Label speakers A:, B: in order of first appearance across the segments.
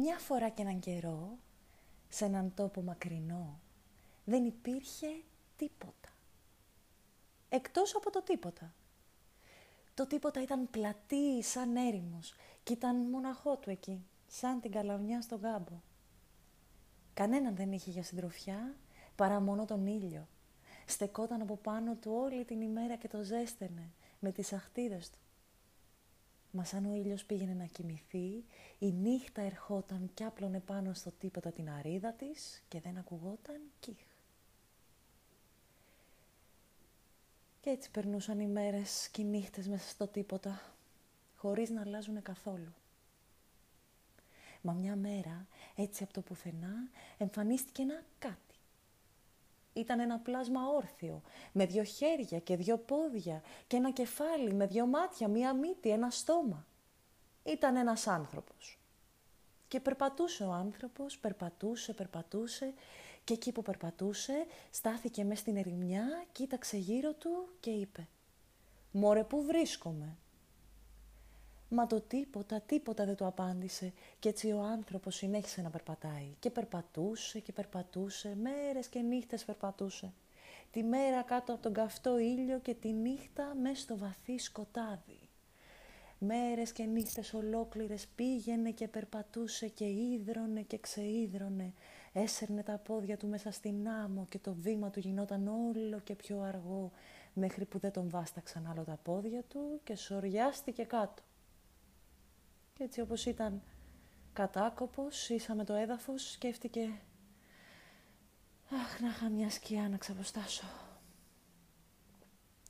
A: Μια φορά και έναν καιρό, σε έναν τόπο μακρινό, δεν υπήρχε τίποτα. Εκτός από το τίποτα. Το τίποτα ήταν πλατή σαν έρημος και ήταν μοναχό του εκεί, σαν την καλαμιά στον κάμπο. Κανέναν δεν είχε για συντροφιά παρά μόνο τον ήλιο. Στεκόταν από πάνω του όλη την ημέρα και το ζέστενε με τις αχτίδες του. Μα σαν ο ήλιος πήγαινε να κοιμηθεί, η νύχτα ερχόταν κι άπλωνε πάνω στο τίποτα την αρίδα της και δεν ακουγόταν κύχ. Και έτσι περνούσαν οι μέρες και οι νύχτες μέσα στο τίποτα, χωρίς να αλλάζουν καθόλου. Μα μια μέρα, έτσι από το πουθενά, εμφανίστηκε ένα κάτι. Ήταν ένα πλάσμα όρθιο, με δυο χέρια και δυο πόδια και ένα κεφάλι με δυο μάτια, μία μύτη, ένα στόμα. Ήταν ένας άνθρωπος. Και περπατούσε ο άνθρωπος, περπατούσε, περπατούσε και εκεί που περπατούσε στάθηκε μες στην ερημιά, κοίταξε γύρω του και είπε «Μωρέ, πού βρίσκομαι» Μα το τίποτα, τίποτα δεν του απάντησε και έτσι ο άνθρωπος συνέχισε να περπατάει και περπατούσε και περπατούσε, μέρες και νύχτες περπατούσε. Τη μέρα κάτω από τον καυτό ήλιο και τη νύχτα μέσα στο βαθύ σκοτάδι. Μέρες και νύχτες ολόκληρες πήγαινε και περπατούσε και ίδρωνε και ξείδρωνε. Έσερνε τα πόδια του μέσα στην άμμο και το βήμα του γινόταν όλο και πιο αργό μέχρι που δεν τον βάσταξαν άλλο τα πόδια του και σοριάστηκε κάτω. Και έτσι όπως ήταν κατάκοπος, ίσα με το έδαφος, σκέφτηκε «Αχ, να είχα μια σκιά να ξαποστάσω».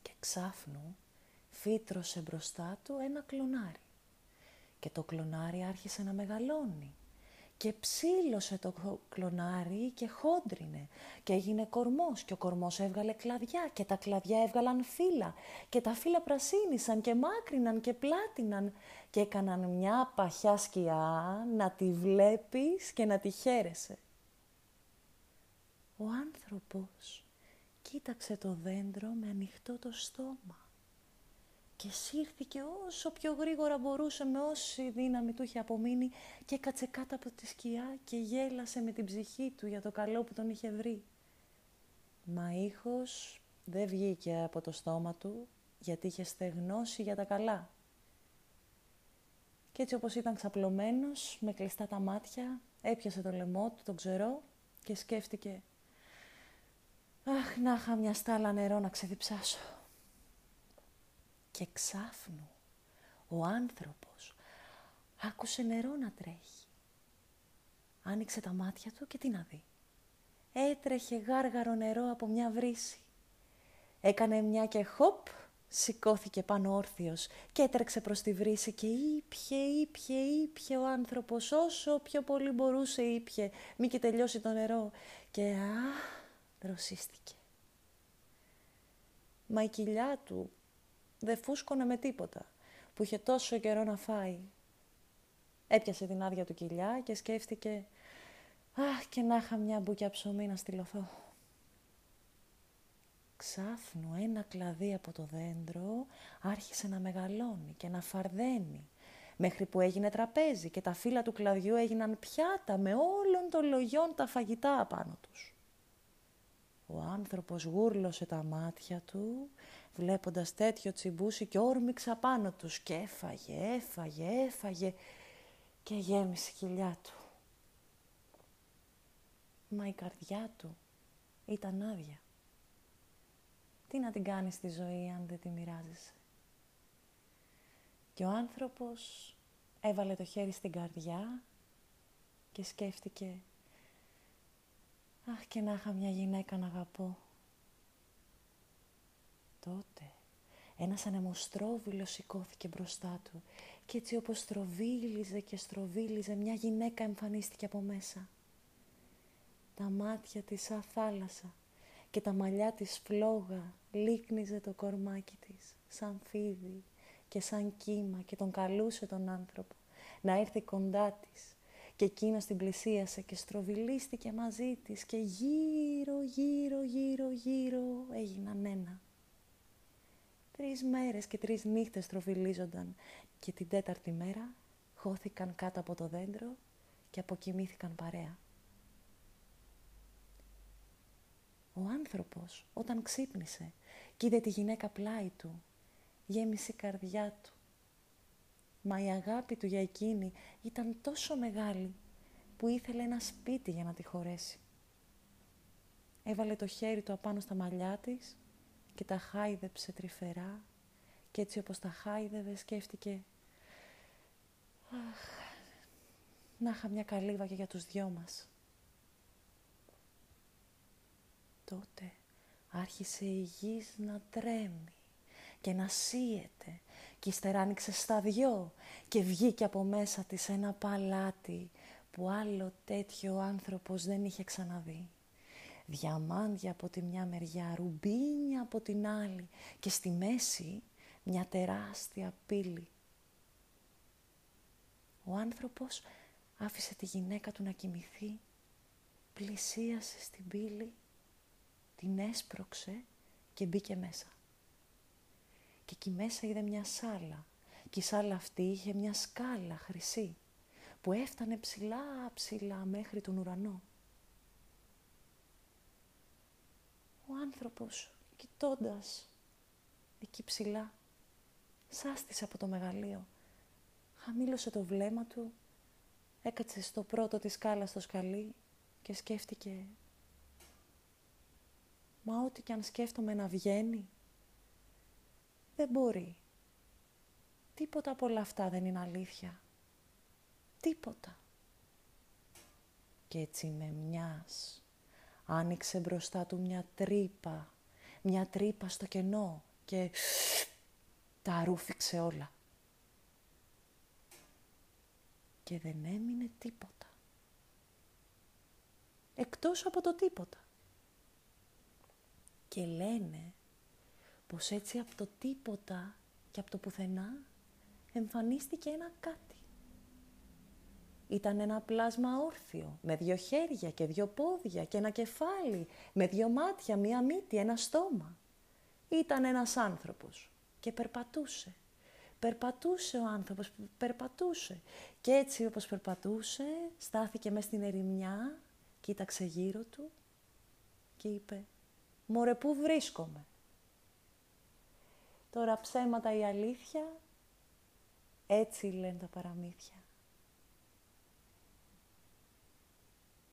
A: Και ξάφνου φύτρωσε μπροστά του ένα κλονάρι. Και το κλονάρι άρχισε να μεγαλώνει και ψήλωσε το κλονάρι και χόντρινε και έγινε κορμός και ο κορμός έβγαλε κλαδιά και τα κλαδιά έβγαλαν φύλλα και τα φύλλα πρασίνησαν και μάκριναν και πλάτιναν και έκαναν μια παχιά σκιά να τη βλέπεις και να τη χαίρεσαι. Ο άνθρωπος κοίταξε το δέντρο με ανοιχτό το στόμα και σύρθηκε όσο πιο γρήγορα μπορούσε με όση δύναμη του είχε απομείνει και έκατσε κάτω από τη σκιά και γέλασε με την ψυχή του για το καλό που τον είχε βρει. Μα ήχος δεν βγήκε από το στόμα του γιατί είχε στεγνώσει για τα καλά. Και έτσι όπως ήταν ξαπλωμένος, με κλειστά τα μάτια, έπιασε το λαιμό του, τον ξερό και σκέφτηκε «Αχ, να είχα μια στάλα νερό να ξεδιψάσω» και ξάφνου ο άνθρωπος άκουσε νερό να τρέχει. Άνοιξε τα μάτια του και τι να δει. Έτρεχε γάργαρο νερό από μια βρύση. Έκανε μια και χοπ, σηκώθηκε πάνω όρθιος και έτρεξε προς τη βρύση και ήπιε, ήπιε, ήπιε ο άνθρωπος όσο πιο πολύ μπορούσε ήπιε, μη και τελειώσει το νερό. Και α, δροσίστηκε. Μα η κοιλιά του δεν φούσκωνε με τίποτα, που είχε τόσο καιρό να φάει. Έπιασε την άδεια του κοιλιά και σκέφτηκε «Αχ, και να είχα μια μπουκιά ψωμί να στυλωθώ». Ξάφνου ένα κλαδί από το δέντρο άρχισε να μεγαλώνει και να φαρδένει, μέχρι που έγινε τραπέζι και τα φύλλα του κλαδιού έγιναν πιάτα με όλων των λογιών τα φαγητά απάνω τους. Ο άνθρωπος γούρλωσε τα μάτια του βλέποντας τέτοιο τσιμπούσι και όρμηξα πάνω τους και έφαγε, έφαγε, έφαγε και γέμισε η κοιλιά του. Μα η καρδιά του ήταν άδεια. Τι να την κάνεις στη ζωή αν δεν τη μοιράζεσαι; Και ο άνθρωπος έβαλε το χέρι στην καρδιά και σκέφτηκε «Αχ και να είχα μια γυναίκα να αγαπώ» τότε ένας ανεμοστρόβιλος σηκώθηκε μπροστά του και έτσι όπως στροβίλιζε και στροβίλιζε μια γυναίκα εμφανίστηκε από μέσα. Τα μάτια της σαν θάλασσα και τα μαλλιά της φλόγα λίκνιζε το κορμάκι της σαν φίδι και σαν κύμα και τον καλούσε τον άνθρωπο να έρθει κοντά της και εκείνος την πλησίασε και στροβιλίστηκε μαζί της και γύρω γύρω γύρω γύρω έγιναν ένα. Τρεις μέρες και τρεις νύχτες τροφιλίζονταν και την τέταρτη μέρα χώθηκαν κάτω από το δέντρο και αποκοιμήθηκαν παρέα. Ο άνθρωπος όταν ξύπνησε και είδε τη γυναίκα πλάι του, γέμισε η καρδιά του. Μα η αγάπη του για εκείνη ήταν τόσο μεγάλη που ήθελε ένα σπίτι για να τη χωρέσει. Έβαλε το χέρι του απάνω στα μαλλιά της και τα χάιδεψε τρυφερά και έτσι όπως τα χάιδευε σκέφτηκε «Αχ, να είχα μια καλύβα και για τους δυο μας». Τότε άρχισε η γης να τρέμει και να σύεται και ύστερα άνοιξε στα δυο και βγήκε από μέσα της ένα παλάτι που άλλο τέτοιο άνθρωπος δεν είχε ξαναδεί. Διαμάντια από τη μια μεριά, ρουμπίνια από την άλλη και στη μέση μια τεράστια πύλη. Ο άνθρωπος άφησε τη γυναίκα του να κοιμηθεί, πλησίασε στην πύλη, την έσπρωξε και μπήκε μέσα. Και εκεί μέσα είδε μια σάλα και η σάλα αυτή είχε μια σκάλα χρυσή που έφτανε ψηλά ψηλά μέχρι τον ουρανό. Ο άνθρωπος κοιτώντας εκεί ψηλά σάστησε από το μεγαλείο. Χαμήλωσε το βλέμμα του, έκατσε στο πρώτο της σκάλα στο σκαλί και σκέφτηκε «Μα ό,τι κι αν σκέφτομαι να βγαίνει, δεν μπορεί. Τίποτα από όλα αυτά δεν είναι αλήθεια. Τίποτα». Και έτσι με μιας άνοιξε μπροστά του μια τρύπα, μια τρύπα στο κενό και τα ρούφηξε όλα. Και δεν έμεινε τίποτα. Εκτός από το τίποτα. Και λένε πως έτσι από το τίποτα και από το πουθενά εμφανίστηκε ένα κάτι. Ήταν ένα πλάσμα όρθιο, με δύο χέρια και δύο πόδια και ένα κεφάλι, με δύο μάτια, μία μύτη, ένα στόμα. Ήταν ένας άνθρωπος και περπατούσε. Περπατούσε ο άνθρωπος, περπατούσε. Και έτσι όπως περπατούσε, στάθηκε μέσα στην ερημιά, κοίταξε γύρω του και είπε «Μωρέ, πού βρίσκομαι» Τώρα ψέματα η αλήθεια, έτσι λένε τα παραμύθια.